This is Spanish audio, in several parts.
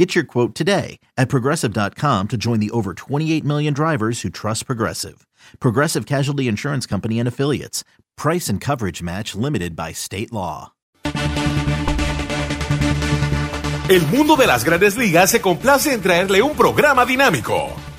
Get your quote today at progressive.com to join the over 28 million drivers who trust Progressive. Progressive Casualty Insurance Company and Affiliates. Price and coverage match limited by state law. El mundo de las grandes ligas se complace en traerle un programa dinámico.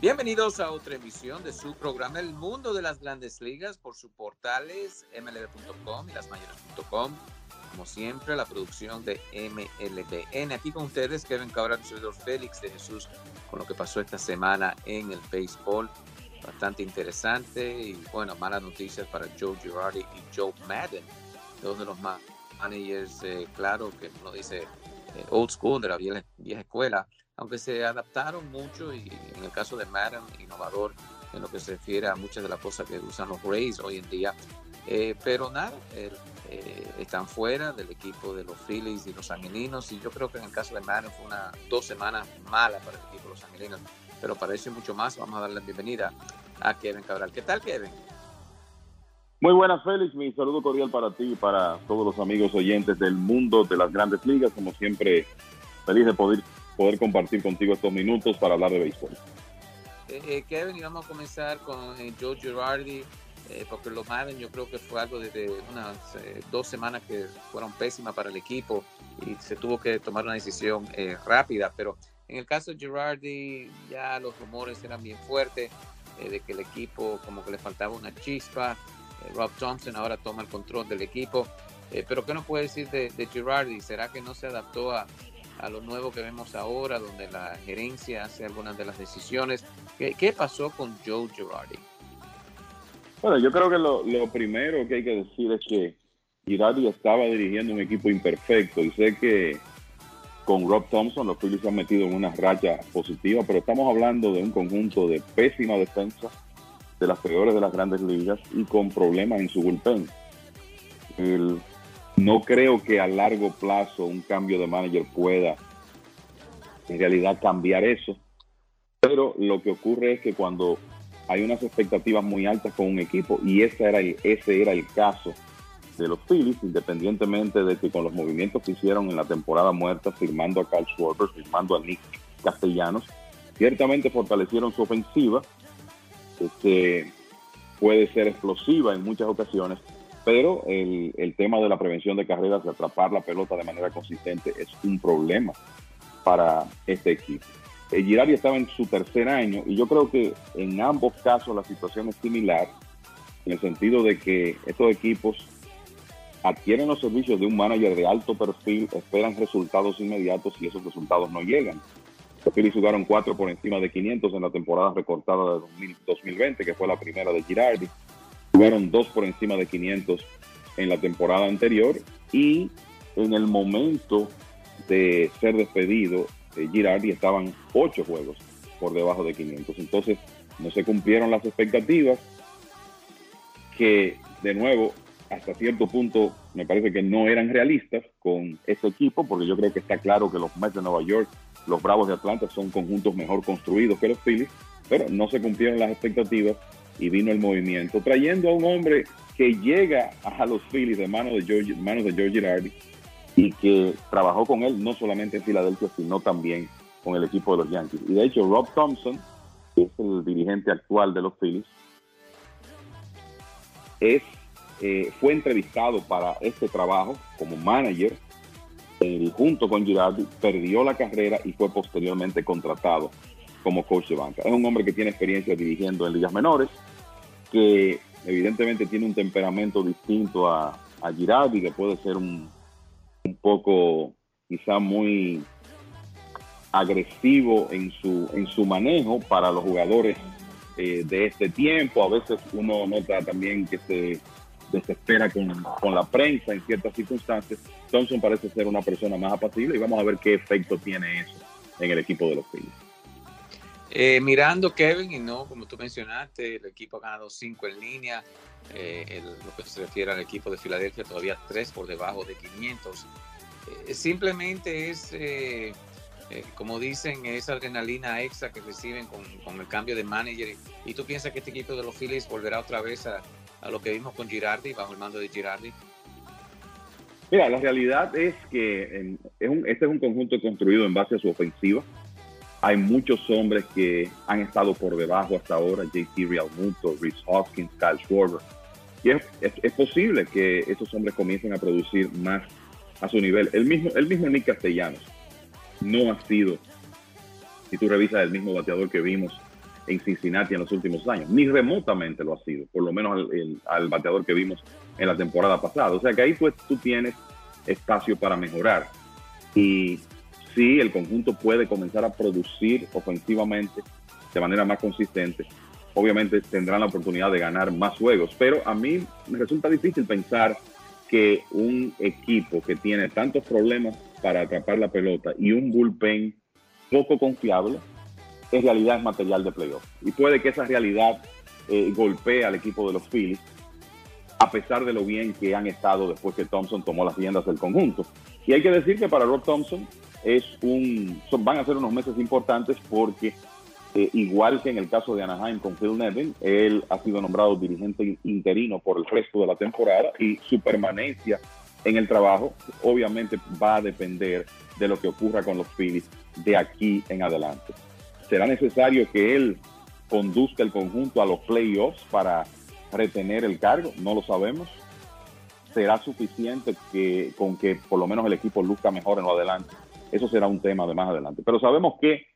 Bienvenidos a otra emisión de su programa El Mundo de las Grandes Ligas por sus portales mlb.com y lasmayores.com. Como siempre, la producción de MLBN. Aquí con ustedes, Kevin Cabral, servidor Félix de Jesús, con lo que pasó esta semana en el béisbol. Bastante interesante y, bueno, malas noticias para Joe Girardi y Joe Madden, dos de los managers, eh, claro, que uno dice eh, old school, de la vieja escuela aunque se adaptaron mucho y en el caso de Madden, innovador en lo que se refiere a muchas de las cosas que usan los Rays hoy en día. Eh, pero nada, eh, están fuera del equipo de los Phillies y los Angelinos y yo creo que en el caso de Madden fue una dos semanas malas para el equipo de los Angelinos, pero para eso y mucho más vamos a darle la bienvenida a Kevin Cabral. ¿Qué tal Kevin? Muy buenas, Félix. Mi saludo cordial para ti y para todos los amigos oyentes del mundo de las grandes ligas. Como siempre, feliz de poder poder compartir contigo estos minutos para hablar de béisbol. Eh, eh, Kevin, y vamos a comenzar con eh, Joe Girardi, porque lo Madden yo creo que fue algo desde unas dos semanas que fueron pésimas para el equipo y se tuvo que tomar una decisión rápida, pero en el caso de Girardi ya los rumores eran bien fuertes de que el equipo como que le faltaba una chispa, Rob Thompson ahora toma el control del equipo, pero ¿qué nos puede decir de, de Girardi? ¿Será que no se adaptó a, a lo nuevo que vemos ahora, donde la gerencia hace algunas de las decisiones. ¿Qué, pasó con Joe Girardi? Bueno, yo creo que lo, primero que hay que decir es que Girardi estaba dirigiendo un equipo imperfecto y sé que con Rob Thompson los Phillies se han metido en una racha positiva, pero estamos hablando de un conjunto de pésima defensa, de las peores de las grandes ligas y con problemas en su bullpen. El no creo que a largo plazo un cambio de manager pueda en realidad cambiar eso. Pero lo que ocurre es que cuando hay unas expectativas muy altas con un equipo, y ese era el, ese era el caso de los Phillies, independientemente de que con los movimientos que hicieron en la temporada muerta, firmando a Carl Schwarber, firmando a Nick Castellanos, ciertamente fortalecieron su ofensiva, que puede ser explosiva en muchas ocasiones, pero el, el, tema de la prevención de carreras, de atrapar la pelota de manera consistente, es un problema para este equipo. El Girardi estaba en su tercer año y yo creo que en ambos casos la situación es similar, en el sentido de que estos equipos adquieren los servicios de un manager de alto perfil, esperan resultados inmediatos y esos resultados no llegan. Los Phillies jugaron cuatro por encima de 500 en la temporada recortada de 2020, que fue la primera de Girardi. Tuvieron dos por encima de 500 en la temporada anterior y en el momento de ser despedido, Girardi estaban ocho juegos por debajo de 500. Entonces, no se cumplieron las expectativas que, de nuevo, hasta cierto punto me parece que no eran realistas con ese equipo, porque yo creo que está claro que los Mets de Nueva York, los Bravos de Atlanta son conjuntos mejor construidos que los Phillies, pero no se cumplieron las expectativas y vino el movimiento, trayendo a un hombre que llega a los Phillies de manos de George, manos de George Girardi y que trabajó con él no solamente en Filadelfia, sino también con el equipo de los Yankees. Y de hecho, Rob Thompson, que es el dirigente actual de los Phillies, es, eh, fue entrevistado para este trabajo como manager y junto con Girardi, perdió la carrera y fue posteriormente contratado como coach de banca. Es un hombre que tiene experiencia dirigiendo en ligas menores, que evidentemente tiene un temperamento distinto a, a Girardi, que puede ser un, un poco quizá muy agresivo en su, en su manejo para los jugadores eh, de este tiempo. A veces uno nota también que se desespera con, con, la prensa en ciertas circunstancias. Thompson parece ser una persona más apacible y vamos a ver qué efecto tiene eso en el equipo de los Phillies. Eh, mirando Kevin, y no, como tú mencionaste, el equipo ha ganado cinco en línea. Eh, el, lo que se refiere al equipo de Filadelfia, todavía tres por debajo de 500. Eh, simplemente es, eh, eh, como dicen, esa adrenalina extra que reciben con, con el cambio de manager. Y, y, tú piensas que este equipo de los Phillies volverá otra vez a, a lo que vimos con Girardi, bajo el mando de Girardi. Mira, la realidad es que en, es un, este es un conjunto construido en base a su ofensiva hay muchos hombres que han estado por debajo hasta ahora, JT Realmuto, Rhys Hoskins, Kyle Schwarber. Y es, es, es, posible que esos hombres comiencen a producir más a su nivel. El mismo, el mismo Nick Castellanos no ha sido, si tú revisas el mismo bateador que vimos en Cincinnati en los últimos años, ni remotamente lo ha sido, por lo menos al, el, al bateador que vimos en la temporada pasada. O sea que ahí pues tú tienes espacio para mejorar. Y sí, el conjunto puede comenzar a producir ofensivamente de manera más consistente. Obviamente tendrán la oportunidad de ganar más juegos, pero a mí me resulta difícil pensar que un equipo que tiene tantos problemas para atrapar la pelota y un bullpen poco confiable, en realidad es material de playoff. Y puede que esa realidad eh, golpee al equipo de los Phillies, a pesar de lo bien que han estado después que Thompson tomó las riendas del conjunto. Y hay que decir que para Rob Thompson es un, van a ser unos meses importantes porque eh, igual que en el caso de Anaheim con Phil Nevin, él ha sido nombrado dirigente interino por el resto de la temporada y su permanencia en el trabajo obviamente va a depender de lo que ocurra con los Phillies de aquí en adelante. ¿Será necesario que él conduzca el conjunto a los playoffs para retener el cargo? No lo sabemos. ¿Será suficiente que, con que por lo menos el equipo luzca mejor en lo adelante? Eso será un tema de más adelante. Pero sabemos que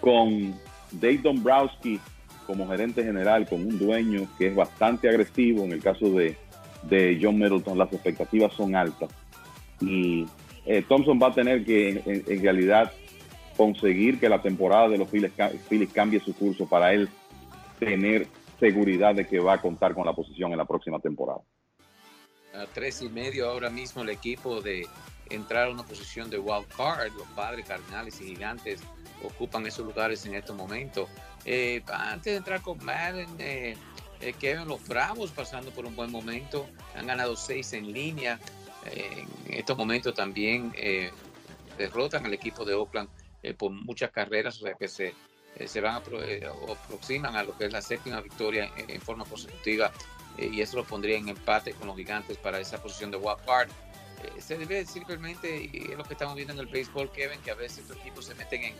con Dave Dombrowski como gerente general, con un dueño que es bastante agresivo, en el caso de, de John Middleton, las expectativas son altas. Y eh, Thompson va a tener que, en, realidad, conseguir que la temporada de los Phillies cambie su curso para él tener seguridad de que va a contar con la posición en la próxima temporada. A tres y medio ahora mismo el equipo de entrar a una posición de wild card, los padres, cardenales y gigantes ocupan esos lugares en estos momentos. Eh, antes de entrar con Madden, eh, eh, Kevin, los Bravos pasando por un buen momento, han ganado seis en línea. Eh, en estos momentos también eh, derrotan al equipo de Oakland por muchas carreras, o sea que se, se van a aproximan a lo que es la séptima victoria en, en forma consecutiva y eso lo pondría en empate con los gigantes para esa posición de wild card se debe simplemente, y es lo que estamos viendo en el béisbol, Kevin, que a veces estos equipos se meten en,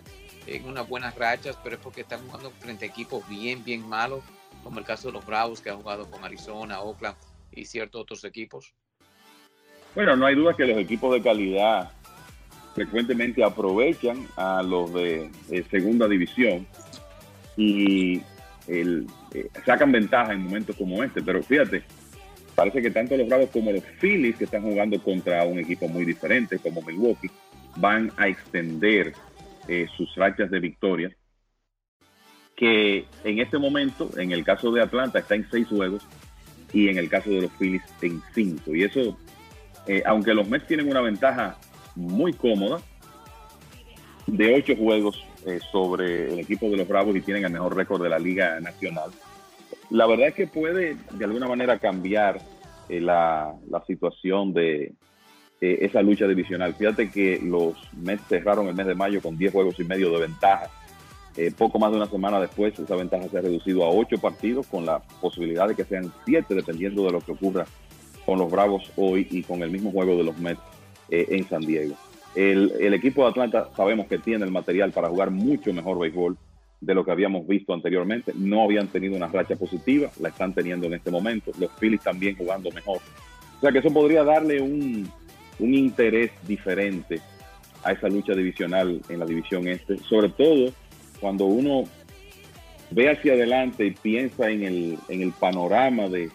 en unas buenas rachas, pero es porque están jugando frente a equipos bien, bien malos, como el caso de los Bravos, que han jugado con Arizona, Oakland y ciertos otros equipos. Bueno, no hay duda que los equipos de calidad frecuentemente aprovechan a los de, de segunda división y el, eh, sacan ventaja en momentos como este, pero fíjate, parece que tanto los Bravos como los Phillies, que están jugando contra un equipo muy diferente como Milwaukee, van a extender eh, sus rachas de victoria, que en este momento, en el caso de Atlanta, está en seis juegos y en el caso de los Phillies en cinco. Y eso, eh, aunque los Mets tienen una ventaja muy cómoda de ocho juegos eh, sobre el equipo de los Bravos y tienen el mejor récord de la Liga Nacional, la verdad es que puede de alguna manera cambiar eh, la, situación de eh, esa lucha divisional. Fíjate que los Mets cerraron el mes de mayo con 10 juegos y medio de ventaja Eh, poco más de una semana después, esa ventaja se ha reducido a ocho partidos, con la posibilidad de que sean siete, dependiendo de lo que ocurra con los Bravos hoy y con el mismo juego de los Mets en San Diego. El, equipo de Atlanta sabemos que tiene el material para jugar mucho mejor béisbol de lo que habíamos visto anteriormente. No habían tenido una racha positiva, la están teniendo en este momento. Los Phillies también jugando mejor. O sea que eso podría darle un, un interés diferente a esa lucha divisional en la división este, sobre todo cuando uno ve hacia adelante y piensa en el, en el panorama de,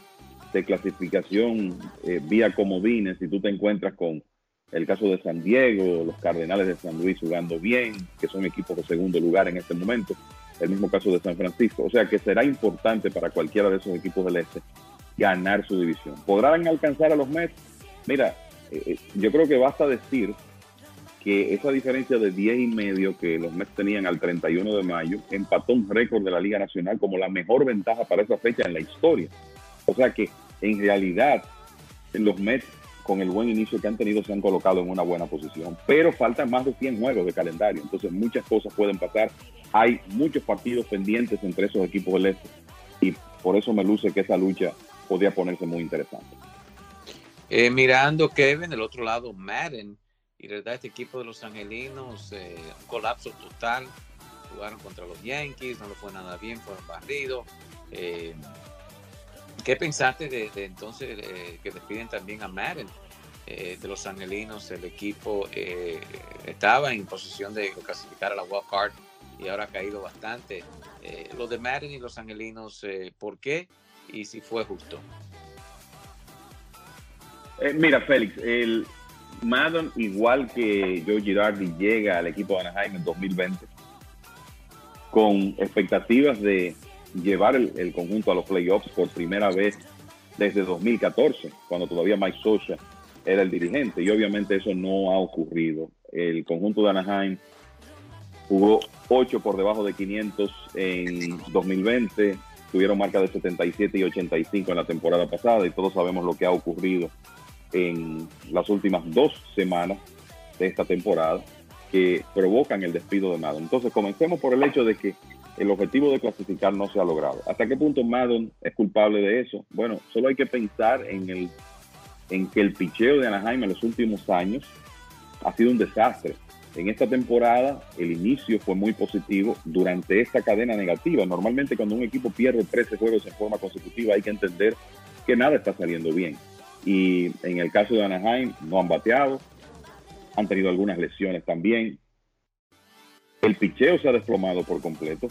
clasificación eh, vía comodines, si tú te encuentras con el caso de San Diego, los Cardenales de San Luis jugando bien, que son equipos de segundo lugar en este momento, el mismo caso de San Francisco. O sea que será importante para cualquiera de esos equipos del este ganar su división. ¿Podrán alcanzar a los Mets? Mira, eh, eh, yo creo que basta decir que esa diferencia de 10 y medio que los Mets tenían al 31 de mayo empató un récord de la Liga Nacional como la mejor ventaja para esa fecha en la historia. O sea que en realidad los Mets con el buen inicio que han tenido se han colocado en una buena posición, pero faltan más de 100 juegos de calendario, entonces muchas cosas pueden pasar. Hay muchos partidos pendientes entre esos equipos del este y por eso me luce que esa lucha podría ponerse muy interesante. Eh, mirando Kevin, del otro lado Madden, y verdad este equipo de los angelinos, eh, un colapso total, jugaron contra los Yankees, no le fue nada bien, fueron barridos. Eh, ¿Qué pensaste de, entonces eh, que despiden también a Madden eh, de los angelinos? El equipo eh, estaba en posición de clasificar a la wild card y ahora ha caído bastante. Eh, lo de Madden y los angelinos, ¿por qué? Y si fue justo. mira, Félix, el Madden, igual que Joe Girardi, llega al equipo de Anaheim en 2020 con expectativas de llevar el, el, conjunto a los playoffs por primera vez desde 2014, cuando todavía Mike Socha era el dirigente. Y obviamente eso no ha ocurrido. El conjunto de Anaheim jugó 8 por debajo de 500 en 2020, tuvieron marca de 77 y 85 en la temporada pasada y todos sabemos lo que ha ocurrido en las últimas dos semanas de esta temporada que provocan el despido de Madden. Entonces comencemos por el hecho de que el objetivo de clasificar no se ha logrado. ¿Hasta qué punto Madden es culpable de eso? Bueno, solo hay que pensar en, el, en que el picheo de Anaheim en los últimos años ha sido un desastre. En esta temporada el inicio fue muy positivo durante esta cadena negativa. Normalmente cuando un equipo pierde 13 juegos en forma consecutiva hay que entender que nada está saliendo bien. Y en el caso de Anaheim no han bateado, han tenido algunas lesiones también. El picheo se ha desplomado por completo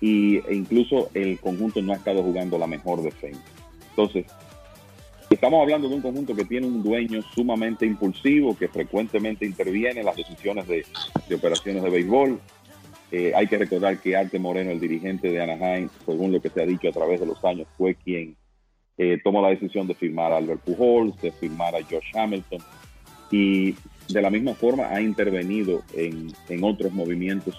y, e incluso el conjunto no ha estado jugando la mejor defensa. Entonces, estamos hablando de un conjunto que tiene un dueño sumamente impulsivo, que frecuentemente interviene en las decisiones de, operaciones de béisbol. Eh, hay que recordar que Arte Moreno, el dirigente de Anaheim, según lo que se ha dicho a través de los años, fue quien eh, tomó la decisión de firmar a Albert Pujols, de firmar a Josh Hamilton y de la misma forma ha intervenido en, en otros movimientos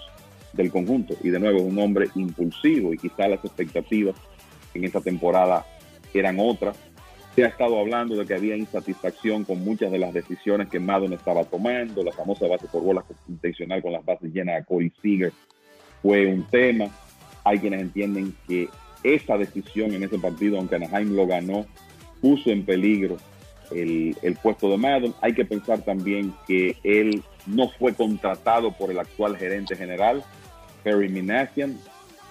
del conjunto. Y de nuevo, es un hombre impulsivo y quizá las expectativas en esta temporada eran otras. Se ha estado hablando de que había insatisfacción con muchas de las decisiones que Madden estaba tomando, la famosa base por bolas intencional con las bases llenas a Corey Seager fue un tema. Hay quienes entienden que esa decisión en ese partido, aunque Anaheim lo ganó, puso en peligro el, el, puesto de Madden. Hay que pensar también que él no fue contratado por el actual gerente general, Perry Minasian.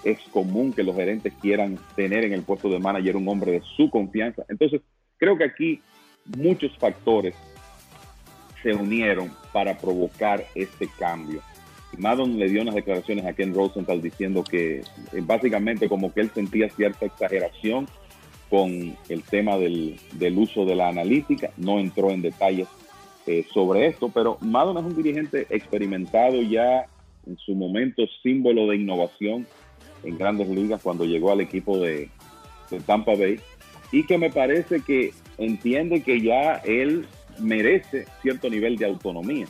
Es común que los gerentes quieran tener en el puesto de manager un hombre de su confianza. Entonces, creo que aquí muchos factores se unieron para provocar este cambio. Madden le dio unas declaraciones a Ken Rosenthal diciendo que eh, básicamente como que él sentía cierta exageración con el tema del, del uso de la analítica, no entró en detalles eh, sobre esto, pero Madden es un dirigente experimentado ya en su momento símbolo de innovación en grandes ligas cuando llegó al equipo de, Tampa Bay y que me parece que entiende que ya él merece cierto nivel de autonomía,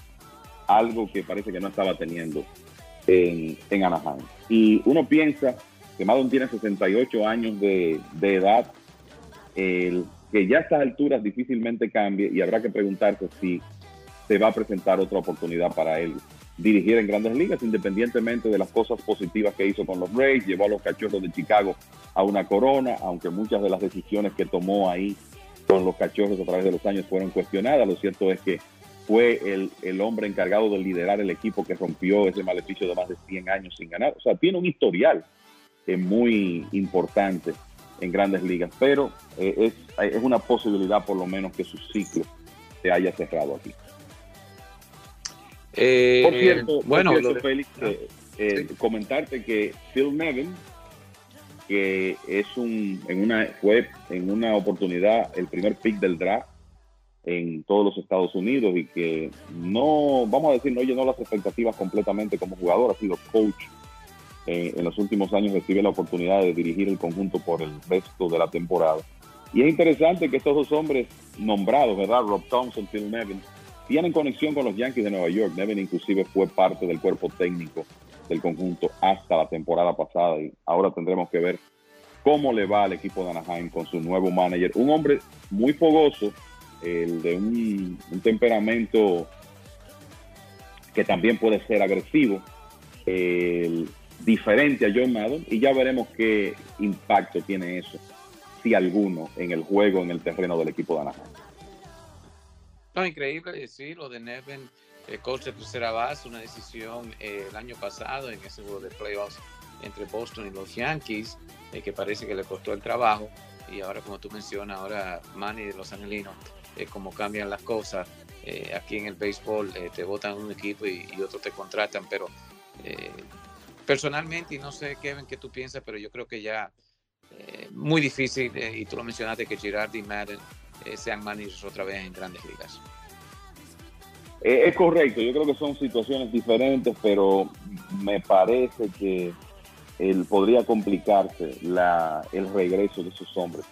algo que parece que no estaba teniendo en, en Anaheim. Y uno piensa que Madden tiene 68 años de, de edad, el, que ya a estas alturas difícilmente cambie y habrá que preguntarse si se va a presentar otra oportunidad para él dirigir en grandes ligas, independientemente de las cosas positivas que hizo con los Rays, llevó a los cachorros de Chicago a una corona, aunque muchas de las decisiones que tomó ahí con los cachorros a través de los años fueron cuestionadas. Lo cierto es que fue el, el hombre encargado de liderar el equipo que rompió ese maleficio de más de 100 años sin ganar. O sea, tiene un historial eh, muy importante en grandes ligas, pero eh, es, es una posibilidad por lo menos que su ciclo se haya cerrado aquí. Eh, por cierto, bueno, por cierto, lo Félix, eh, eh, comentarte que Phil Nevin, que es un, en una, fue en una oportunidad el primer pick del draft en todos los Estados Unidos y que no, vamos a decir, no llenó las expectativas completamente como jugador, ha sido coach. En los últimos años recibe la oportunidad de dirigir el conjunto por el resto de la temporada. Y es interesante que estos dos hombres nombrados, ¿verdad? Rob Thompson, Phil Nevin, tienen conexión con los Yankees de Nueva York. Nevin inclusive fue parte del cuerpo técnico del conjunto hasta la temporada pasada y ahora tendremos que ver cómo le va al equipo de Anaheim con su nuevo manager. Un hombre muy fogoso, el de un, un temperamento que también puede ser agresivo, el diferente a John Madden y ya veremos qué impacto tiene eso, si alguno, en el juego, en el terreno del equipo de Anaheim. No, increíble, sí, lo de Nevin, eh, coach de tercera base, una decisión eh, el año pasado en ese juego de playoffs entre Boston y los Yankees, eh, que parece que le costó el trabajo. Y ahora, como tú mencionas, ahora Manny de los Angelinos, eh, como cambian las cosas, eh, aquí en el béisbol te votan un equipo y, y otros te contratan, pero personalmente, y no sé, Kevin, qué tú piensas, pero yo creo que ya eh, muy difícil, y tú lo mencionaste, que Girardi Madden eh, sean managers otra vez en grandes ligas. Eh, es correcto, yo creo que son situaciones diferentes, pero me parece que él podría complicarse el regreso de esos hombres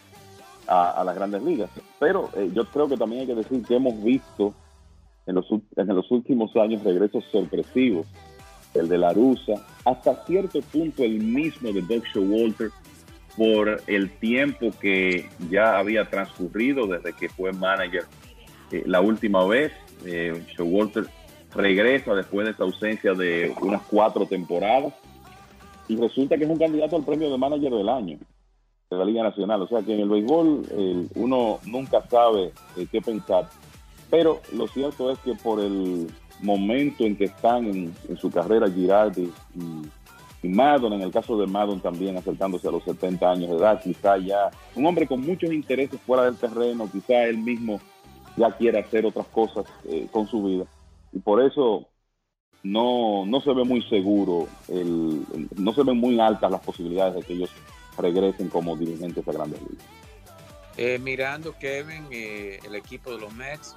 a, las grandes ligas. Pero eh, yo creo que también hay que decir que hemos visto en los, últimos años regresos sorpresivos. El de la Rusa, hasta cierto punto el mismo de Doug Showalter, por el tiempo que ya había transcurrido desde que fue manager eh, la última vez. Eh, Showalter regresa después de esa ausencia de unas cuatro temporadas y resulta que es un candidato al premio de manager del año de la Liga Nacional. O sea que en el béisbol uno nunca sabe eh, qué pensar. Pero lo cierto es que por el momento en que están en, en su carrera Girardi y, y Maddon, en el caso de Maddon también acercándose a los 70 años de edad, quizá ya un hombre con muchos intereses fuera del terreno, quizá él mismo ya quiere hacer otras cosas eh, con su vida. Y por eso no, no se ve muy seguro, el- no se ven muy altas las posibilidades de que ellos regresen como dirigentes a grandes ligas. Eh, mirando, Kevin, eh, el equipo de los Mets,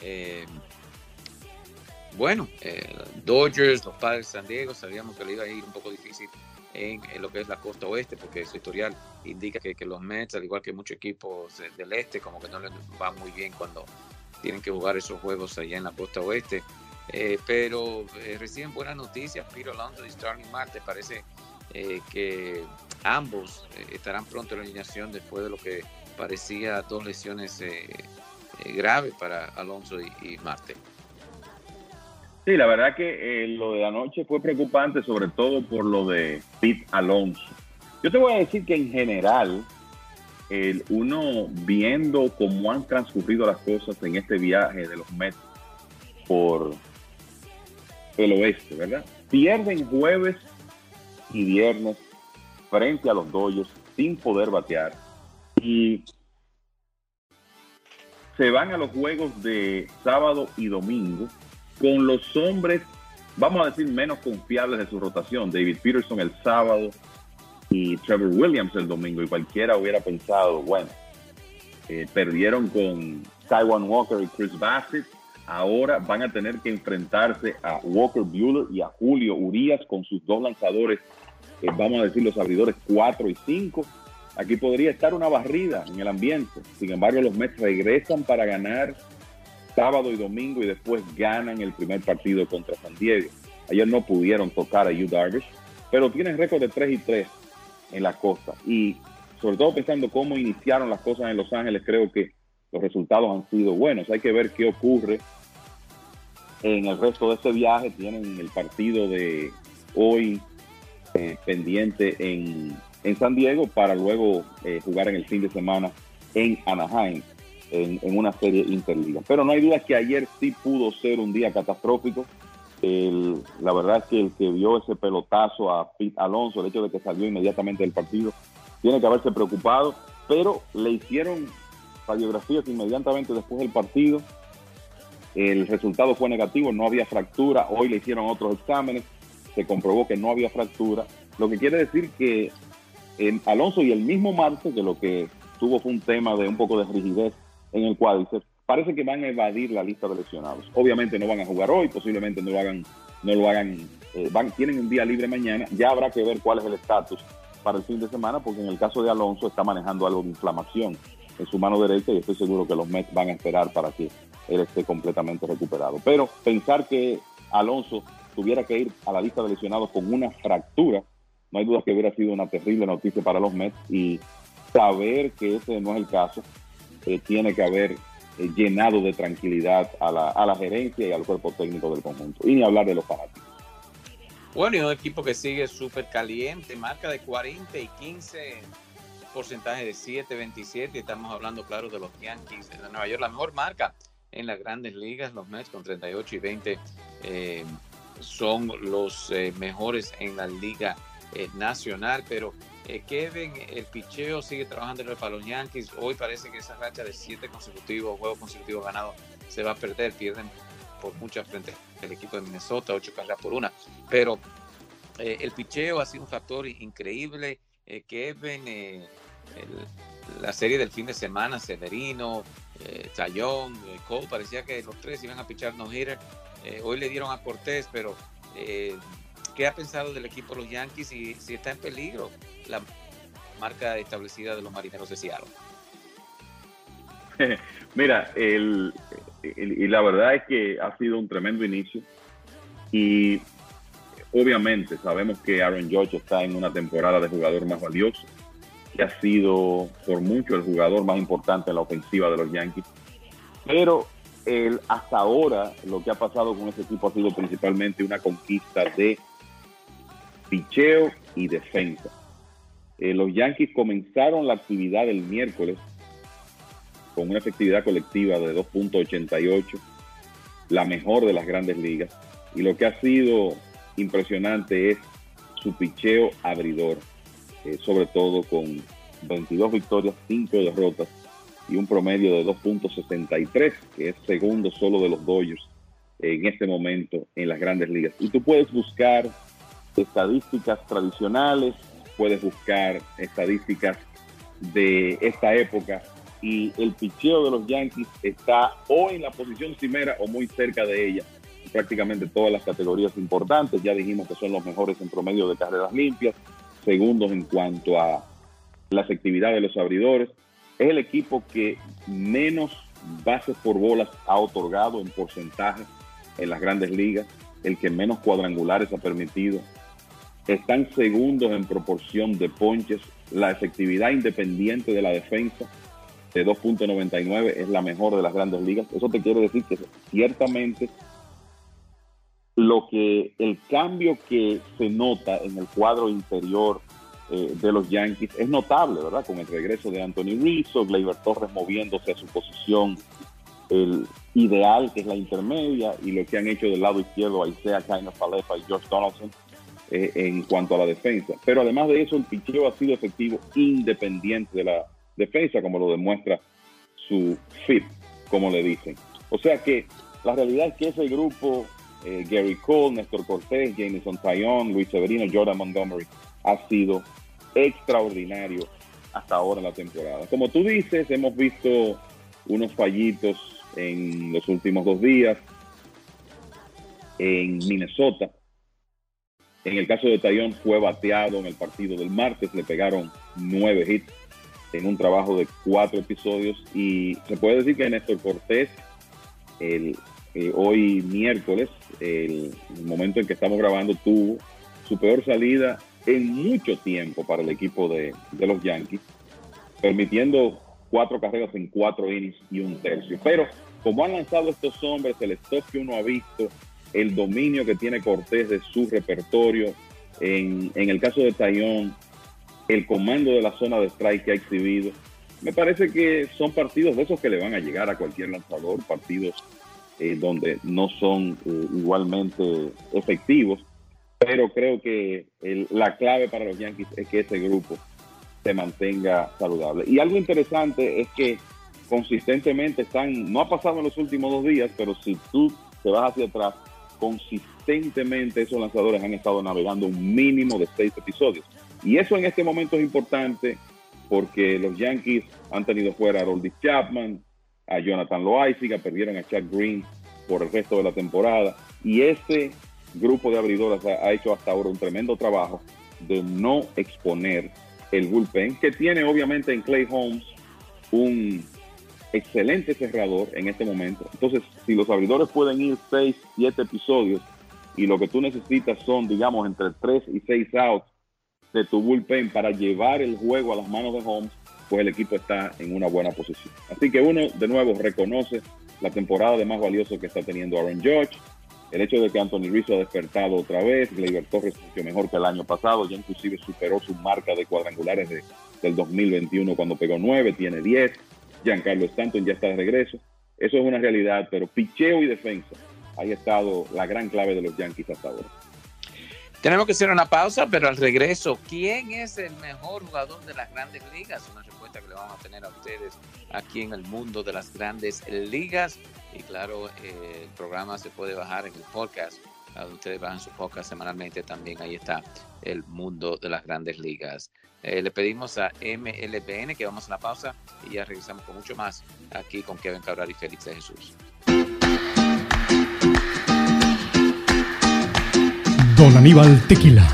eh, bueno, eh, Dodgers, los Padres de San Diego, sabíamos que le iba a ir un poco difícil en, lo que es la costa oeste, porque su historial indica que, los Mets, al igual que muchos equipos de- del este, como que no les va muy bien cuando tienen que jugar esos juegos allá en la costa oeste. Eh, pero eh, reciben buenas noticias. Peter Alonso y Starling Marte parece eh, que ambos estarán pronto en la alineación después de lo que parecía dos lesiones graves para Alonso y, y Marte. Sí, la verdad que eh, lo de anoche fue preocupante, sobre todo por lo de Pete Alonso. Yo te voy a decir que en general, el uno viendo cómo han transcurrido las cosas en este viaje de los Mets por el oeste, ¿verdad? Pierden jueves y viernes frente a los Dodgers sin poder batear y se van a los juegos de sábado y domingo con los hombres, vamos a decir, menos confiables de su rotación. David Peterson el sábado y Trevor Williams el domingo. Y cualquiera hubiera pensado, bueno, eh, perdieron con Taiwan Walker y Chris Bassett. Ahora van a tener que enfrentarse a Walker Bueller y a Julio Urias con sus dos lanzadores, eh, vamos a decir, los abridores 4 y 5. Aquí podría estar una barrida en el ambiente. Sin embargo, los Mets regresan para ganar sábado y domingo y después ganan el primer partido contra San Diego. Ayer no pudieron tocar a Yu Darvish, pero tienen récord de 3 y 3 en la costa. Y sobre todo pensando cómo iniciaron las cosas en Los Ángeles, creo que los resultados han sido buenos. Hay que ver qué ocurre en el resto de este viaje tienen el partido de hoy eh, pendiente en, en, San Diego para luego eh, jugar en el fin de semana en Anaheim en, una serie interliga. Pero no hay duda que ayer sí pudo ser un día catastrófico. la verdad es que el que vio ese pelotazo a Pete Alonso, el hecho de que salió inmediatamente del partido, tiene que haberse preocupado, pero le hicieron radiografías inmediatamente después del partido. El resultado fue negativo, no había fractura. Hoy le hicieron otros exámenes, se comprobó que no había fractura. Lo que quiere decir que en Alonso y el mismo Marte, que lo que tuvo fue un tema de un poco de rigidez en el cuádriceps, parece que van a evadir la lista de lesionados. Obviamente no van a jugar hoy, posiblemente no lo hagan, no lo hagan, eh, van, tienen un día libre mañana. Ya habrá que ver cuál es el estatus para el fin de semana, porque en el caso de Alonso está manejando algo de inflamación en su mano derecha y estoy seguro que los Mets van a esperar para que él esté completamente recuperado. Pero pensar que Alonso tuviera que ir a la lista de lesionados con una fractura, no hay duda que hubiera sido una terrible noticia para los Mets y saber que ese no es el caso, eh, tiene que haber eh, llenado de tranquilidad a la, a la gerencia y al cuerpo técnico del conjunto. Y ni hablar de los fanáticos. Bueno, y un equipo que sigue súper caliente, marca de 40 y 15 porcentaje de 7.27. Estamos hablando, claro, de los Yankees de Nueva York. La mejor marca en las grandes ligas, los Mets con 38 y 20 eh, son los eh, mejores en la liga nacional. Pero Kevin, el picheo sigue trabajando para los Yankees. Hoy parece que esa racha de 7 consecutivos, juegos consecutivos ganados, se va a perder. Pierden por muchas frente el equipo de Minnesota, 8 carreras por una. Pero el picheo ha sido un factor increíble. Kevin la serie del fin de semana, Severino, eh, eh, Cole, parecía que los tres iban a pichar no hitter. Eh, hoy le dieron a Cortés, pero eh, ¿qué ha pensado del equipo de los Yankees y si está en peligro la marca establecida de los marineros de Seattle? Mira, el, y la verdad es que ha sido un tremendo inicio y obviamente sabemos que Aaron George está en una temporada de jugador más valioso que ha sido por mucho el jugador más importante en la ofensiva de los Yankees. Pero el, hasta ahora lo que ha pasado con ese equipo ha sido principalmente una conquista de picheo y defensa. Eh, los Yankees comenzaron la actividad el miércoles con una efectividad colectiva de 2.88, la mejor de las grandes ligas. Y lo que ha sido impresionante es su picheo abridor. Eh, sobre todo con 22 victorias, 5 derrotas y un promedio de 2.63, que es segundo solo de los Dodgers en este momento en las grandes ligas. Y tú puedes buscar estadísticas tradicionales, puedes buscar estadísticas de esta época y el picheo de los Yankees está o en la posición cimera o muy cerca de ella prácticamente todas las categorías importantes. Ya dijimos que son los mejores en promedio de carreras limpias, segundos en cuanto a la efectividad de los abridores. Es el equipo que menos bases por bolas ha otorgado en porcentaje en las grandes ligas, el que menos cuadrangulares ha permitido. Están segundos en proporción de ponches. La efectividad independiente de la defensa de 2.99 es la mejor de las grandes ligas. Eso te quiere decir que ciertamente lo que el cambio que se nota en el cuadro interior eh, de los Yankees es notable, ¿verdad? Con el regreso de Anthony Rizzo, Gleyber Torres moviéndose a su posición ideal, que es la intermedia, y lo que han hecho del lado izquierdo Isaiah Kainer Falefa y George Donaldson eh, en cuanto a la defensa. Pero además de eso, el picheo ha sido efectivo independiente de la defensa, como lo demuestra su fit, como le dicen. O sea que la realidad es que ese grupo eh, Gary Cole, Néstor Cortés, Jameson Taillon, Luis Severino, Jordan Montgomery, ha sido extraordinario hasta ahora en la temporada. Como tú dices, hemos visto unos fallitos en los últimos dos días en Minnesota. En el caso de Taillon fue bateado en el partido del martes, le pegaron nueve hits en un trabajo de cuatro episodios y se puede decir que Néstor Cortés, el eh, hoy miércoles, el, momento en que estamos grabando, tuvo su peor salida en mucho tiempo para el equipo de, los Yankees, permitiendo cuatro carreras en cuatro innings y un tercio. Pero como han lanzado estos hombres, el stop que uno ha visto, el dominio que tiene Cortés de su repertorio, en, en el caso de Tayón, el comando de la zona de strike que ha exhibido, me parece que son partidos de esos que le van a llegar a cualquier lanzador, partidos eh, donde no son eh, igualmente efectivos, pero creo que la clave para los Yankees es que ese grupo se mantenga saludable. Y algo interesante es que consistentemente están, no ha pasado en los últimos dos días, pero si tú te vas hacia atrás, consistentemente esos lanzadores han estado navegando un mínimo de seis episodios. Y eso en este momento es importante porque los Yankees han tenido fuera a Roldy Chapman, a Jonathan Loaiziga, perdieron a Chad Green por el resto de la temporada. Y ese grupo de abridoras ha, hecho hasta ahora un tremendo trabajo de no exponer el bullpen, que tiene obviamente en Clay Holmes un excelente cerrador en este momento. Entonces, si los abridores pueden ir 6, 7 episodios y lo que tú necesitas son, digamos, entre 3 y 6 outs de tu bullpen para llevar el juego a las manos de Holmes, pues el equipo está en una buena posición. Así que uno, de nuevo, reconoce la temporada de más valioso que está teniendo Aaron George, el hecho de que Anthony Rizzo ha despertado otra vez, Gleyber Torres funcionó mejor que el año pasado, ya inclusive superó su marca de cuadrangulares del 2021 cuando pegó 9, tiene 10, Giancarlo Stanton ya está de regreso. Eso es una realidad, pero picheo y defensa, ahí ha estado la gran clave de los Yankees hasta ahora. Tenemos que hacer una pausa, pero al regreso, ¿quién es el mejor jugador de las grandes ligas? Una respuesta que le vamos a tener a ustedes aquí en el mundo de las grandes ligas. Y claro, eh, el programa se puede bajar en el podcast. Ustedes bajan su podcast semanalmente también. Ahí está el mundo de las grandes ligas. Eh, le pedimos a MLBN que vamos a la pausa y ya regresamos con mucho más aquí con Kevin Cabral y Félix de Jesús. Don Aníbal Tequila.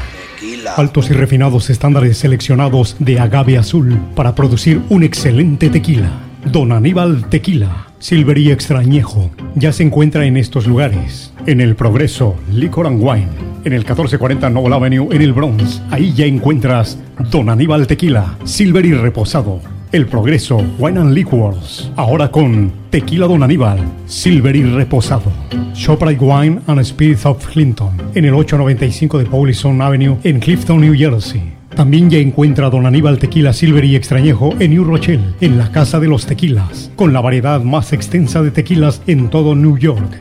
Altos y refinados estándares seleccionados de agave azul para producir un excelente tequila. Don Aníbal Tequila. Silver y extrañejo. Ya se encuentra en estos lugares. En El Progreso, Liquor and Wine. En el 1440 Noble Avenue en el Bronx. Ahí ya encuentras Don Aníbal Tequila. Silver y reposado el Progreso Wine and Liquors. Ahora con Tequila Don Aníbal, Silver y Reposado. Shoprite Wine and Spirits of Clinton. En el 895 de Paulison Avenue en Clifton, New Jersey. También ya encuentra Don Aníbal Tequila Silver y Extrañejo en New Rochelle, en la Casa de los Tequilas, con la variedad más extensa de tequilas en todo New York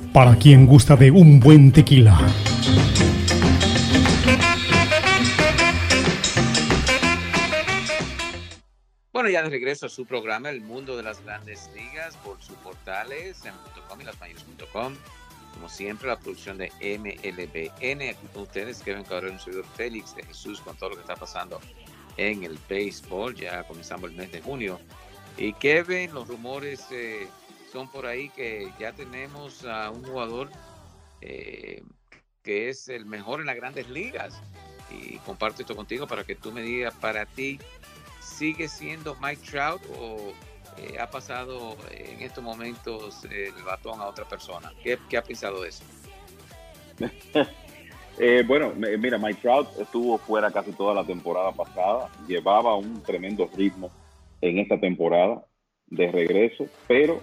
para quien gusta de un buen tequila. Bueno, ya de regreso a su programa El Mundo de las Grandes Ligas por sus portales en .com y lasmayores.com. Como siempre, la producción de MLBN. Aquí con ustedes, Kevin Cabrera, un servidor Félix de Jesús, con todo lo que está pasando en el béisbol. Ya comenzamos el mes de junio. Y Kevin, los rumores eh, son por ahí que ya tenemos a un jugador eh, que es el mejor en las grandes ligas. Y comparto esto contigo para que tú me digas, para ti, ¿sigue siendo Mike Trout o eh, ha pasado en estos momentos el batón a otra persona? ¿Qué, qué ha pensado de eso? Eh, bueno, mira, Mike Trout estuvo fuera casi toda la temporada pasada, llevaba un tremendo ritmo en esta temporada de regreso, pero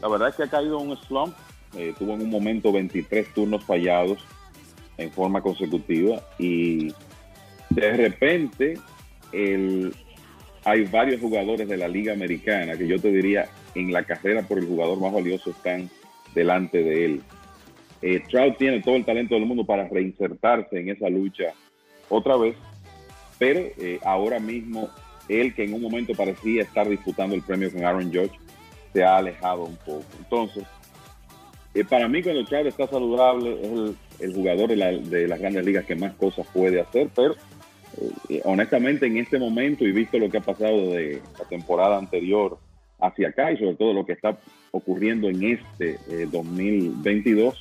la verdad es que ha caído un slump. Eh, tuvo en un momento 23 turnos fallados en forma consecutiva y de repente hay varios jugadores de la liga americana que yo te diría en la carrera por el jugador más valioso están delante de él. Eh, Trout tiene todo el talento del mundo para reinsertarse en esa lucha otra vez, pero eh, ahora mismo él que en un momento parecía estar disputando el premio con Aaron Judge, se ha alejado un poco. Entonces, eh, para mí cuando Chávez está saludable es el, jugador de, las grandes ligas que más cosas puede hacer, pero eh, honestamente en este momento y visto lo que ha pasado de la temporada anterior hacia acá y sobre todo lo que está ocurriendo en este 2022, eh,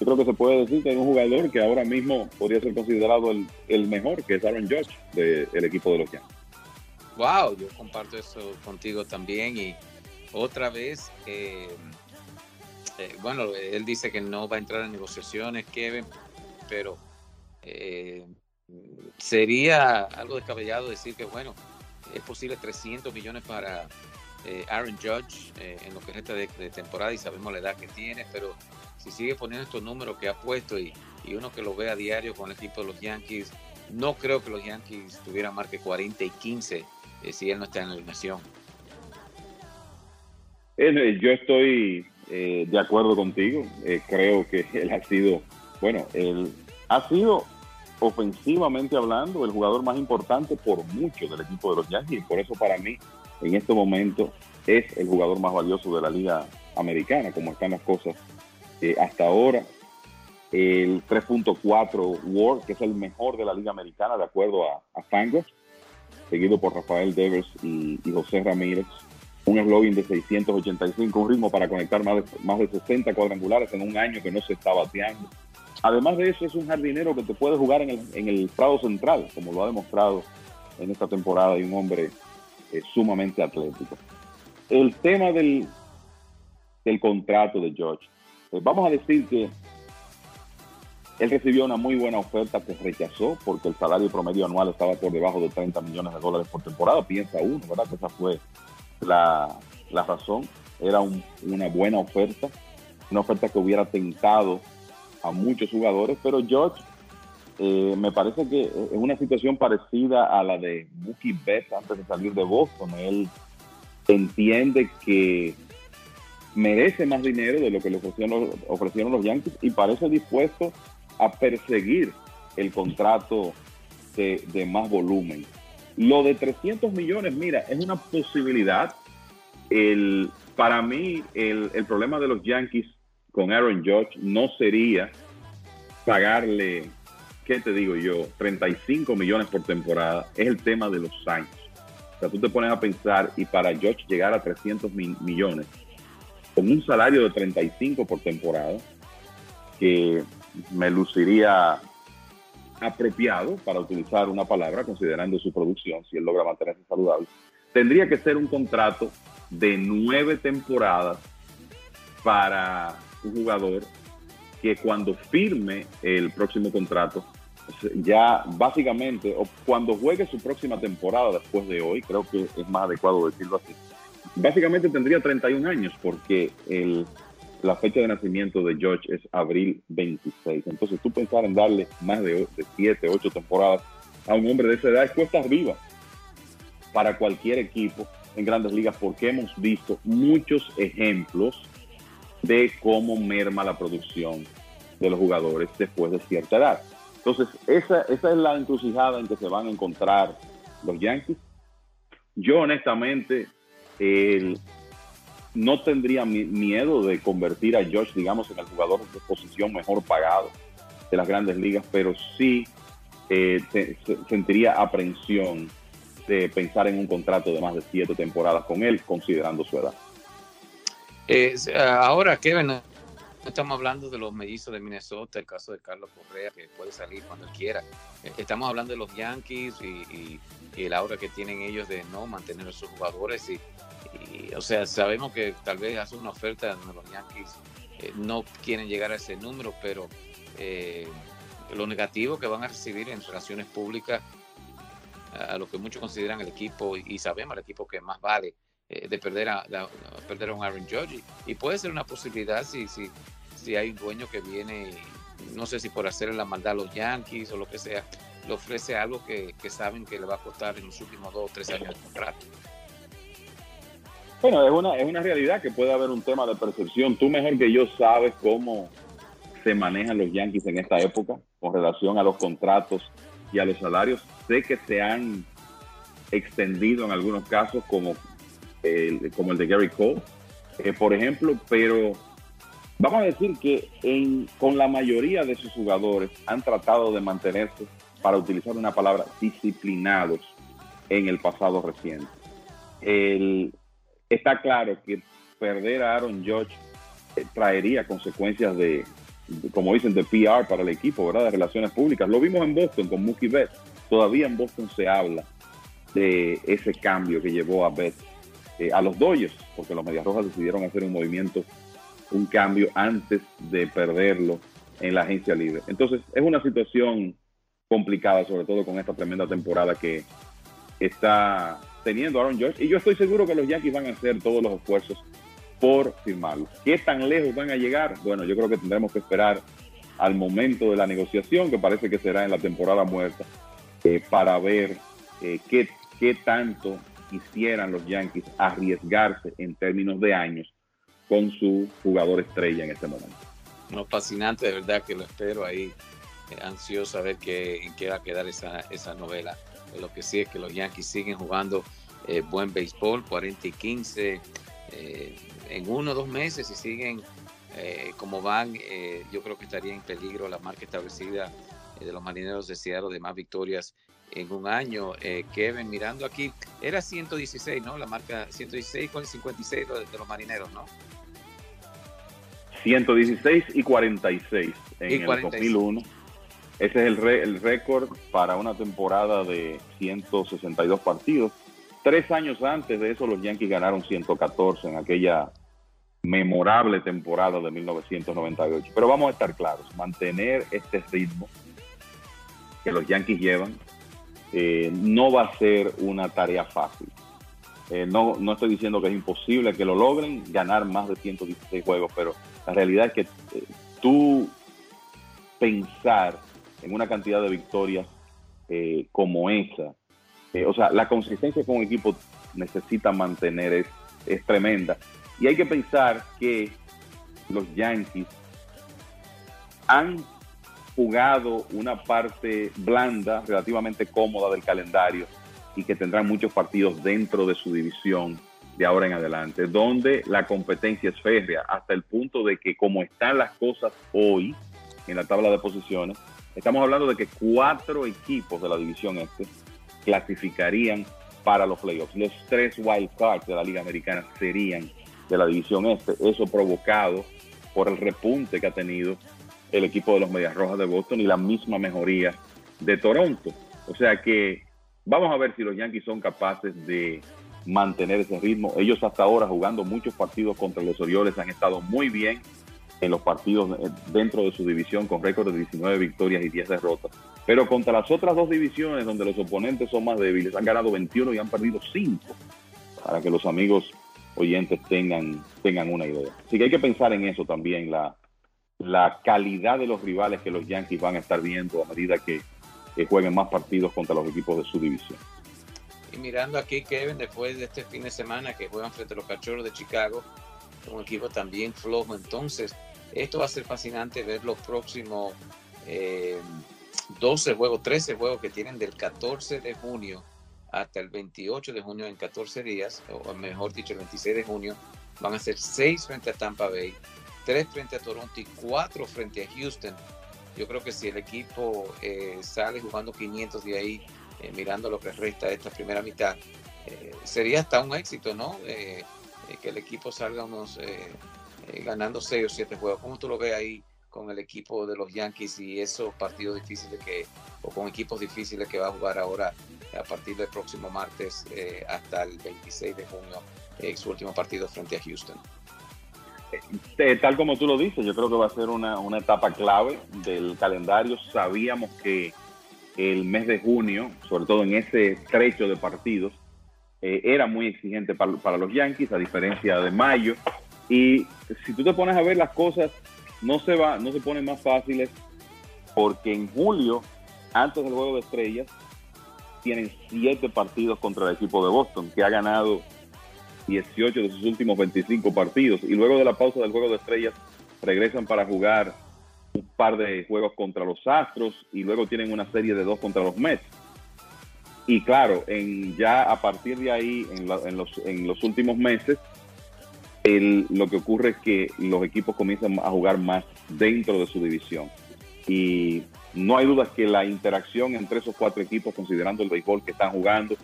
yo creo que se puede decir que hay un jugador que ahora mismo podría ser considerado el, mejor, que es Aaron Judge del equipo de los Yankees. Wow, yo comparto eso contigo también y otra vez, eh, eh, bueno, él dice que no va a entrar en negociaciones, Kevin, pero eh, sería algo descabellado decir que, bueno, es posible 300 millones para Aaron Judge en lo que resta de, de temporada y sabemos la edad que tiene, pero si sigue poniendo estos números que ha puesto y, uno que lo ve a diario con el equipo de los Yankees, no creo que los Yankees tuvieran más que 40 y 15 eh, si él no está en la alineación. Eh, yo estoy eh, de acuerdo contigo. creo que él ha sido, bueno, él ha sido ofensivamente hablando el jugador más importante por mucho del equipo de los Yankees. Y por eso para mí, en este momento, es el jugador más valioso de la liga americana, como están las cosas hasta ahora. El 3.4 Ward, que es el mejor de la Liga Americana, de acuerdo a, a Fangos, seguido por Rafael Devers y, José Ramírez. Un slogan de 685, un ritmo para conectar más de, más de 60 cuadrangulares en un año que no se está bateando. Además de eso, es un jardinero que te puede jugar en el, en el Prado Central, como lo ha demostrado en esta temporada, y un hombre eh, sumamente atlético. El tema del, del contrato de George pues vamos a decir que él recibió una muy buena oferta que rechazó porque el salario promedio anual estaba por debajo de 30 millones de dólares por temporada. Piensa uno, ¿verdad? Que esa fue la, razón. Era una buena oferta, una oferta que hubiera tentado a muchos jugadores, pero George eh, me parece que es una situación parecida a la de Mookie Betts antes de salir de Boston. Él entiende que merece más dinero de lo que le ofrecieron los, Yankees y parece dispuesto a perseguir el contrato de, más volumen. Lo de 300 millones, mira, es una posibilidad. El, para mí, el, el problema de los Yankees con Aaron Judge no sería pagarle, ¿qué te digo yo? 35 millones por temporada. Es el tema de los años. O sea, tú te pones a pensar y para Judge llegar a 300 millones, con un salario de 35 por temporada, que me luciría apropiado para utilizar una palabra considerando su producción, si él logra mantenerse saludable, tendría que ser un contrato de nueve temporadas para un jugador que cuando firme el próximo contrato, ya básicamente, o cuando juegue su próxima temporada después de hoy, creo que es más adecuado decirlo así, básicamente tendría 31 años porque el, la fecha de nacimiento de George es abril 26. Entonces tú pensar en darle más de, 7, 8 temporadas a un hombre de esa edad es cuesta arriba para cualquier equipo en grandes ligas porque hemos visto muchos ejemplos de cómo merma la producción de los jugadores después de cierta edad. Entonces, esa, esa es la encrucijada en que se van a encontrar los Yankees. Yo honestamente él no tendría miedo de convertir a Josh, digamos, en el jugador de posición mejor pagado de las grandes ligas, pero sí eh, sentiría aprensión de pensar en un contrato de más de siete temporadas con él, considerando su edad. Eh, ahora, Kevin, estamos hablando de los mellizos de Minnesota, el caso de Carlos Correa, que puede salir cuando quiera. Eh, estamos hablando de los Yankees y, y el aura que tienen ellos de no mantener a sus jugadores y o sea, sabemos que tal vez hace una oferta donde los Yankees eh, no quieren llegar a ese número, pero eh, lo negativo que van a recibir en relaciones públicas a, lo que muchos consideran el equipo y, sabemos el equipo que más vale eh, de perder a, perder a un Aaron Judge y, puede ser una posibilidad si, si, si hay un dueño que viene no sé si por hacer la maldad a los Yankees o lo que sea le ofrece algo que, que saben que le va a costar en los últimos dos o tres años de contrato. Bueno, es una, es una realidad que puede haber un tema de percepción. Tú mejor que yo sabes cómo se manejan los Yankees en esta época con relación a los contratos y a los salarios. Sé que se han extendido en algunos casos como el, como el de Gary Cole, eh, por ejemplo, pero vamos a decir que en, con la mayoría de sus jugadores han tratado de mantenerse, para utilizar una palabra, disciplinados en el pasado reciente. El, está claro que perder a Aaron Judge eh, traería consecuencias de, como dicen, de PR para el equipo, ¿verdad? De relaciones públicas. Lo vimos en Boston con Mookie Betts. Todavía en Boston se habla de ese cambio que llevó a Betts eh, a los Dodgers, porque los Medias Rojas decidieron hacer un movimiento, un cambio antes de perderlo en la agencia libre. Entonces, es una situación complicada, sobre todo con esta tremenda temporada que está teniendo Aaron George. Y yo estoy seguro que los Yankees van a hacer todos los esfuerzos por firmarlo. ¿Qué tan lejos van a llegar? Bueno, yo creo que tendremos que esperar al momento de la negociación, que parece que será en la temporada muerta, eh, para ver eh, qué, qué tanto quisieran los Yankees arriesgarse en términos de años con su jugador estrella en este momento. No, fascinante, de verdad que lo espero ahí, eh, ansioso a ver qué, en qué va a quedar esa, esa novela. Lo que sí es que los Yankees siguen jugando buen béisbol, 40 y 15, en uno o dos meses, si siguen eh, como van, eh, yo creo que estaría en peligro la marca establecida eh, de los marineros de Seattle de más victorias en un año. Kevin, mirando aquí, era 116, ¿no? La marca 116 con el 56 de, los marineros, ¿no? 116 y 46 en el 2001. Ese es el, el récord para una temporada de 162 partidos. Tres años antes de eso, los Yankees ganaron 114 en aquella memorable temporada de 1998. Pero vamos a estar claros, mantener este ritmo que los Yankees llevan eh, no va a ser una tarea fácil. Eh, no, no estoy diciendo que es imposible que lo logren, ganar más de 116 juegos, pero la realidad es que eh, tú pensar en una cantidad de victorias como esa, o sea, la consistencia con un equipo necesita mantener es, es tremenda. Y hay que pensar que los Yankees han jugado una parte blanda, relativamente cómoda del calendario y que tendrán muchos partidos dentro de su división de ahora en adelante, donde la competencia es férrea, hasta el punto de que como están las cosas hoy en la tabla de posiciones, estamos hablando de que cuatro equipos de la división este clasificarían para los playoffs. Los tres wild cards de la Liga Americana serían de la división este, eso provocado por el repunte que ha tenido el equipo de los Medias Rojas de Boston y la misma mejoría de Toronto. O sea que vamos a ver si los Yankees son capaces de mantener ese ritmo. Ellos hasta ahora jugando muchos partidos contra los Orioles han estado muy bien en los partidos eh, dentro de su división con récord de 19 victorias y 10 derrotas. Pero contra las otras dos divisiones donde los oponentes son más débiles, han ganado 21 y han perdido 5. Para que los amigos oyentes tengan, tengan una idea. Así que hay que pensar en eso también, la, la calidad de los rivales que los Yankees van a estar viendo a medida que, jueguen más partidos contra los equipos de su división. Y mirando aquí, Kevin, después de este fin de semana que juegan frente a los Cachorros de Chicago, un equipo también flojo, entonces esto va a ser fascinante ver los próximos 12 eh, juegos, 13 juegos que tienen del 14 de junio hasta el 28 de junio en 14 días, o mejor dicho, el 26 de junio, van a ser 6 frente a Tampa Bay, 3 frente a Toronto y 4 frente a Houston. Yo creo que si el equipo eh, sale jugando 500 de ahí, eh, mirando lo que resta de esta primera mitad, eh, sería hasta un éxito, ¿no? que el equipo salga unos ganando 6 o 7 juegos. ¿Cómo tú lo ves ahí con el equipo de los Yankees y esos partidos difíciles que, o con equipos difíciles que va a jugar ahora a partir del próximo martes eh, hasta el 26 de junio, eh, su último partido frente a Houston. Eh, tal como tú lo dices, yo creo que va a ser una, etapa clave del calendario. Sabíamos que el mes de junio, sobre todo en ese trecho de partidos, era muy exigente para, para, los Yankees, a diferencia de mayo. Y si tú te pones a ver las cosas, no se va, no se ponen más fáciles, porque en julio, antes del juego de estrellas, tienen siete partidos contra el equipo de Boston, que ha ganado 18 de sus últimos 25 partidos. Y luego de la pausa del juego de estrellas, regresan para jugar un par de juegos contra los Astros y luego tienen una serie de dos contra los Mets. Y claro, en, ya a partir de ahí, en, los, en los, últimos meses, lo que ocurre es que los equipos comienzan a jugar más dentro de su división. Y no hay duda que la interacción entre esos cuatro equipos, considerando el béisbol que están jugando,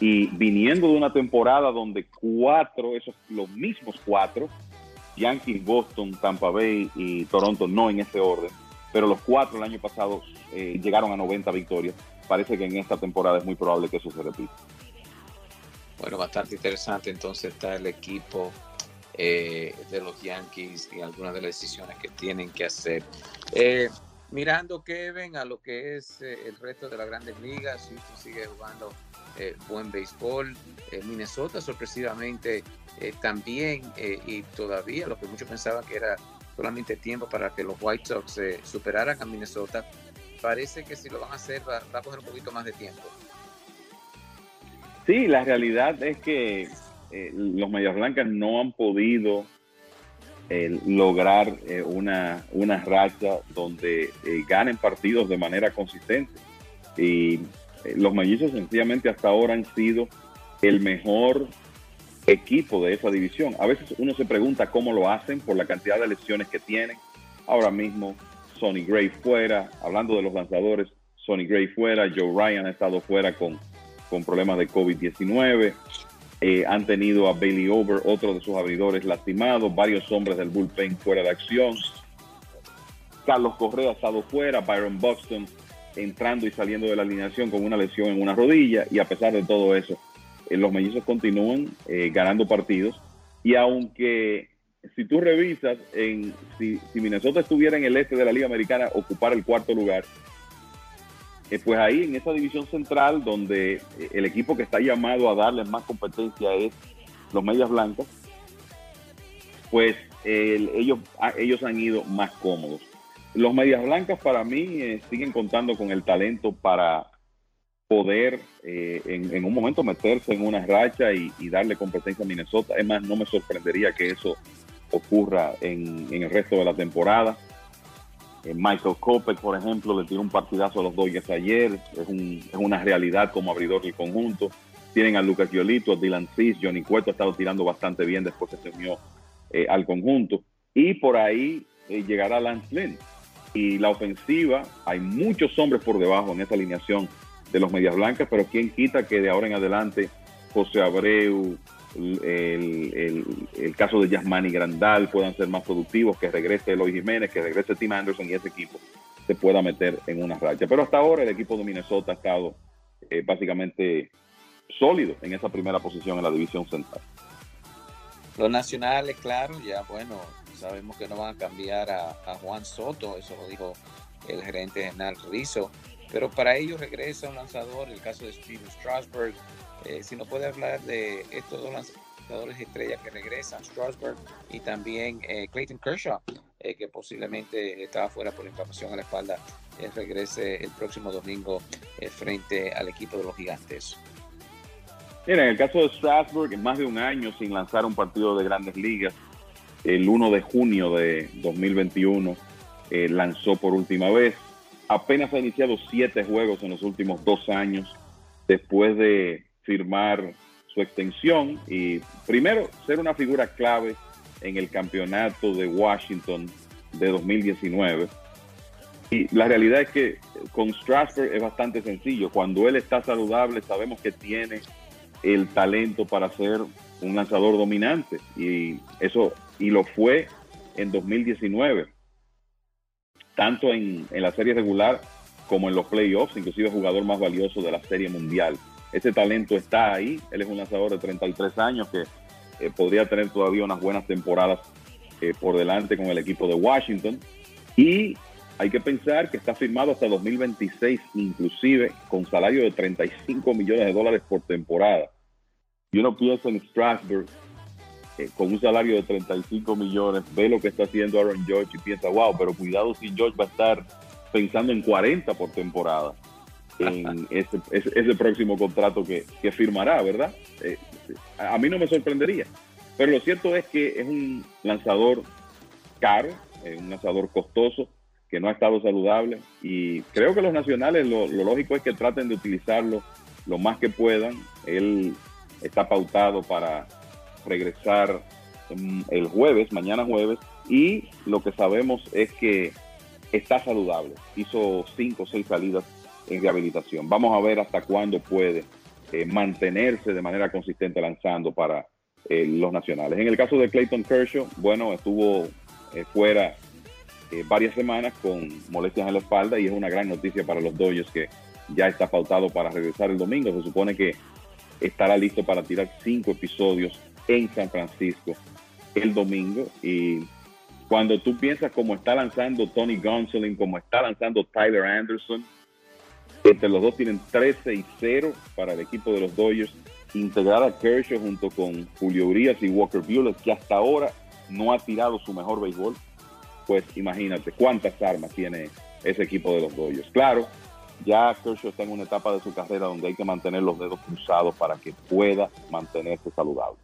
y viniendo de una temporada donde cuatro, esos los mismos cuatro, Yankees, Boston, Tampa Bay y Toronto, no en ese orden, pero los cuatro el año pasado eh, llegaron a 90 victorias. Parece que en esta temporada es muy probable que eso se repita. Bueno, bastante interesante entonces está el equipo eh, de los Yankees y algunas de las decisiones que tienen que hacer. Eh, mirando, Kevin, a lo que es el resto de las grandes ligas, Houston sigue jugando buen béisbol. Minnesota sorpresivamente también y todavía lo que muchos pensaban que era solamente tiempo para que los White Sox eh, superaran a Minnesota. Parece que si lo van a hacer va, a coger un poquito más de tiempo. Sí, la realidad es que eh, los Medias Blancas no han podido eh, lograr una, una racha donde ganen partidos de manera consistente. Y los mellizos sencillamente hasta ahora han sido el mejor equipo de esa división. A veces uno se pregunta cómo lo hacen por la cantidad de lesiones que tienen. Ahora mismo, Sonny Gray fuera, hablando de los lanzadores, Sonny Gray fuera, Joe Ryan ha estado fuera con, con problemas de COVID-19. Eh, han tenido a Bailey Over, otro de sus abridores, lastimado, varios hombres del bullpen fuera de acción. Carlos Correa ha estado fuera, Byron Buxton entrando y saliendo de la alineación con una lesión en una rodilla y a pesar de todo eso, eh, los mellizos continúan eh, ganando partidos. Y aunque si tú revisas, en, si, Minnesota estuviera en el este de la Liga Americana, ocupar el cuarto lugar, eh, pues ahí en esa división central, donde el equipo que está llamado a darle más competencia es los Medias Blancas, pues ellos, ellos han ido más cómodos. Los Medias Blancas para mí siguen contando con el talento para poder eh, en, un momento meterse en una racha y, darle competencia a Minnesota. Es más, no me sorprendería que eso ocurra en, el resto de la temporada. Eh, Michael Kopech, por ejemplo, le tiró un partidazo a los Dodgers ayer. Es, una realidad como abridor del conjunto. Tienen a Lucas Giolito, a Dylan Cis, Johnny Cueto ha estado tirando bastante bien después que se unió eh, al conjunto. Y por ahí llegará Lance Lynn. Y la ofensiva, hay muchos hombres por debajo en esa alineación de los Medias Blancas, pero quién quita que de ahora en adelante José Abreu, el, caso de Yasmani Grandal puedan ser más productivos, que regrese Eloy Jiménez, que regrese Tim Anderson y ese equipo se pueda meter en una racha. Pero hasta ahora el equipo de Minnesota ha estado eh, básicamente sólido en esa primera posición en la división central. Los nacionales, claro, ya bueno, sabemos que no van a cambiar a, a Juan Soto, eso lo dijo el gerente general Rizzo. Pero para ello regresa un lanzador, el caso de Steven Strasberg. Eh, si no puede hablar de estos dos lanzadores estrellas que regresan, Strasberg y también eh, Clayton Kershaw, eh, que posiblemente estaba fuera por inflamación a la espalda, regrese el próximo domingo frente al equipo de los gigantes. Mira, en el caso de Strasburg, en más de un año sin lanzar un partido de grandes ligas, el 1 de junio de 2021 lanzó por última vez apenas ha iniciado siete juegos en los últimos dos años después de firmar su extensión y primero ser una figura clave en el campeonato de Washington de 2019. Y la realidad es que con Strasburg es bastante sencillo. Cuando él está saludable, sabemos que tiene el talento para ser un lanzador dominante. Y eso, y lo fue en 2019 tanto en, la serie regular como en los playoffs, inclusive jugador más valioso de la serie mundial. Ese talento está ahí, él es un lanzador de 33 años que eh, podría tener todavía unas buenas temporadas eh, por delante con el equipo de Washington. Y hay que pensar que está firmado hasta 2026, inclusive con salario de 35 millones de dólares por temporada. Y uno piensa en Strasburg, con un salario de 35 millones, ve lo que está haciendo Aaron George y piensa, wow, pero cuidado si George va a estar pensando en 40 por temporada en ese, ese, próximo contrato que, firmará, ¿verdad? Eh, a mí no me sorprendería. Pero lo cierto es que es un lanzador caro, un lanzador costoso, que no ha estado saludable. Y creo que los nacionales lo, lo lógico es que traten de utilizarlo lo más que puedan. Él está pautado para regresar el jueves, mañana jueves, y lo que sabemos es que está saludable. Hizo cinco o seis salidas en rehabilitación. Vamos a ver hasta cuándo puede eh, mantenerse de manera consistente lanzando para eh, los nacionales. En el caso de Clayton Kershaw, bueno, estuvo fuera varias semanas con molestias en la espalda y es una gran noticia para los Dodgers que ya está pautado para regresar el domingo. Se supone que estará listo para tirar cinco episodios en San Francisco el domingo y cuando tú piensas cómo está lanzando Tony Gonsolin, cómo está lanzando Tyler Anderson, entre los dos tienen 13 y 0 para el equipo de los Dodgers. Integrar a Kershaw junto con Julio Urias y Walker Buehler, que hasta ahora no ha tirado su mejor béisbol, pues imagínate cuántas armas tiene ese equipo de los Dodgers. Claro, ya Kershaw está en una etapa de su carrera donde hay que mantener los dedos cruzados para que pueda mantenerse saludable.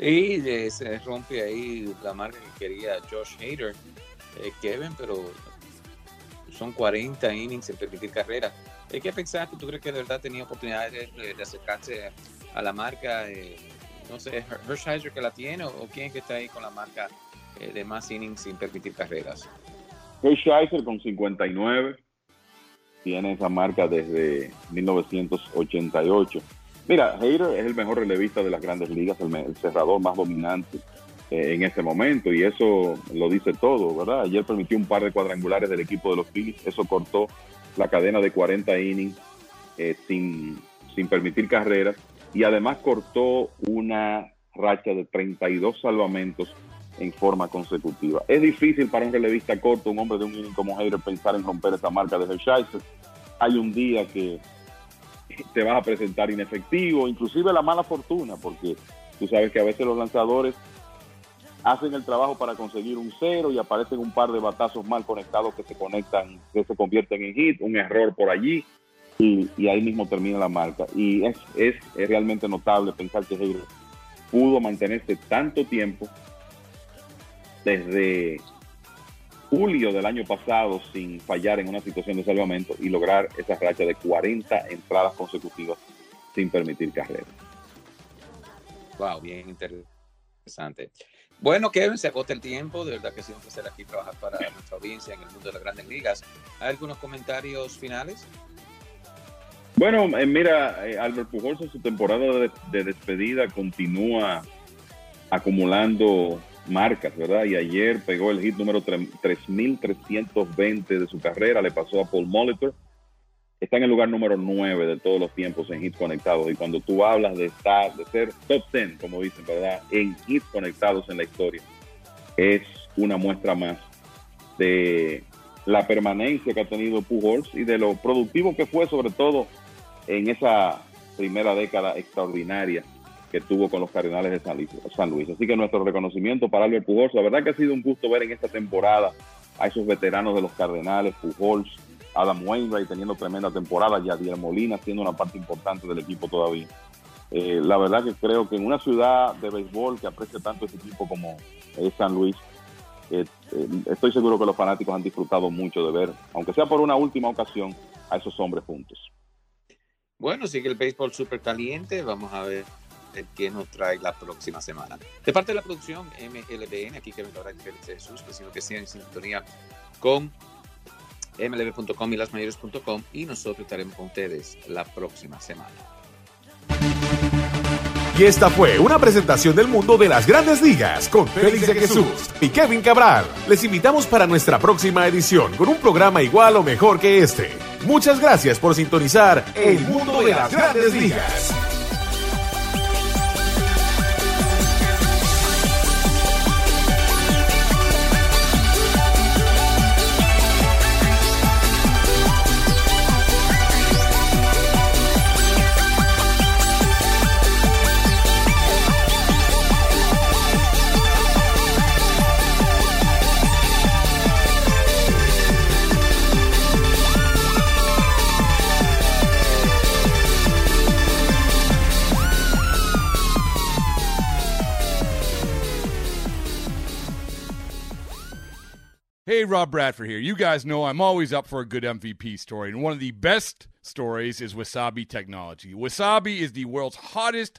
Y se rompe ahí la marca que quería Josh Hader, eh, Kevin, pero son 40 innings sin permitir carrera. Hay que pensar que tú crees que de verdad tenía oportunidades de, acercarse a la marca, eh, no sé, Hershiser que la tiene o, quién que está ahí con la marca eh, de más innings sin permitir carreras. Hershiser con 59 tiene esa marca desde 1988. Mira, Hader es el mejor relevista de las grandes ligas, el, cerrador más dominante eh, en este momento, y eso lo dice todo, ¿verdad? Ayer permitió un par de cuadrangulares del equipo de los Phillies, eso cortó la cadena de 40 innings eh, sin, sin permitir carreras, y además cortó una racha de 32 salvamentos en forma consecutiva. Es difícil para un relevista corto, un hombre de un inning como Hader, pensar en romper esa marca de Hershiser. Hay un día que te vas a presentar inefectivo, inclusive la mala fortuna, porque tú sabes que a veces los lanzadores hacen el trabajo para conseguir un cero y aparecen un par de batazos mal conectados que se conectan, que se convierten en hit, un error por allí y, ahí mismo termina la marca. Y es, realmente notable pensar que Heger pudo mantenerse tanto tiempo desde julio del año pasado sin fallar en una situación de salvamento y lograr esa racha de 40 entradas consecutivas sin permitir carreras. Wow, bien interesante. Bueno, Kevin, se agota el tiempo. De verdad que siempre un aquí trabajar para nuestra audiencia en el mundo de las grandes ligas. ¿Hay algunos comentarios finales? Bueno, eh, mira, eh, Albert Pujols en su temporada de despedida continúa acumulando marcas, ¿verdad? Y ayer pegó el hit número 3320 de su carrera, le pasó a Paul Molitor. Está en el lugar número 9 de todos los tiempos en hits conectados. Y cuando tú hablas de estar, de ser top 10, como dicen, ¿verdad? En hits conectados en la historia, es una muestra más de la permanencia que ha tenido Pujols y de lo productivo que fue, sobre todo en esa primera década extraordinaria que tuvo con los Cardenales de San Luis. Así que nuestro reconocimiento para Albert Pujols. La verdad que ha sido un gusto ver en esta temporada a esos veteranos de los Cardenales, Pujols, Adam Wainwright teniendo tremenda temporada, Yadier Molina siendo una parte importante del equipo todavía. Eh, la verdad que creo que en una ciudad de béisbol que aprecia tanto este equipo como es San Luis, eh, eh, estoy seguro que los fanáticos han disfrutado mucho de ver, aunque sea por una última ocasión, a esos hombres juntos. Bueno, sigue el béisbol súper caliente. Vamos a ver que nos trae la próxima semana. De parte de la producción MLBN, aquí Kevin Cabral y Félix Jesús, sino que sigan en sintonía con mlb.com y lasmayores.com y nosotros estaremos con ustedes la próxima semana. Y esta fue una presentación del mundo de las grandes ligas con Félix de Jesús y Kevin Cabral. Les invitamos para nuestra próxima edición con un programa igual o mejor que este. Muchas gracias por sintonizar El mundo de las grandes ligas. Rob Bradford here. You guys know I'm always up for a good MVP story, and one of the best stories is Wasabi Technology. Wasabi is the world's hottest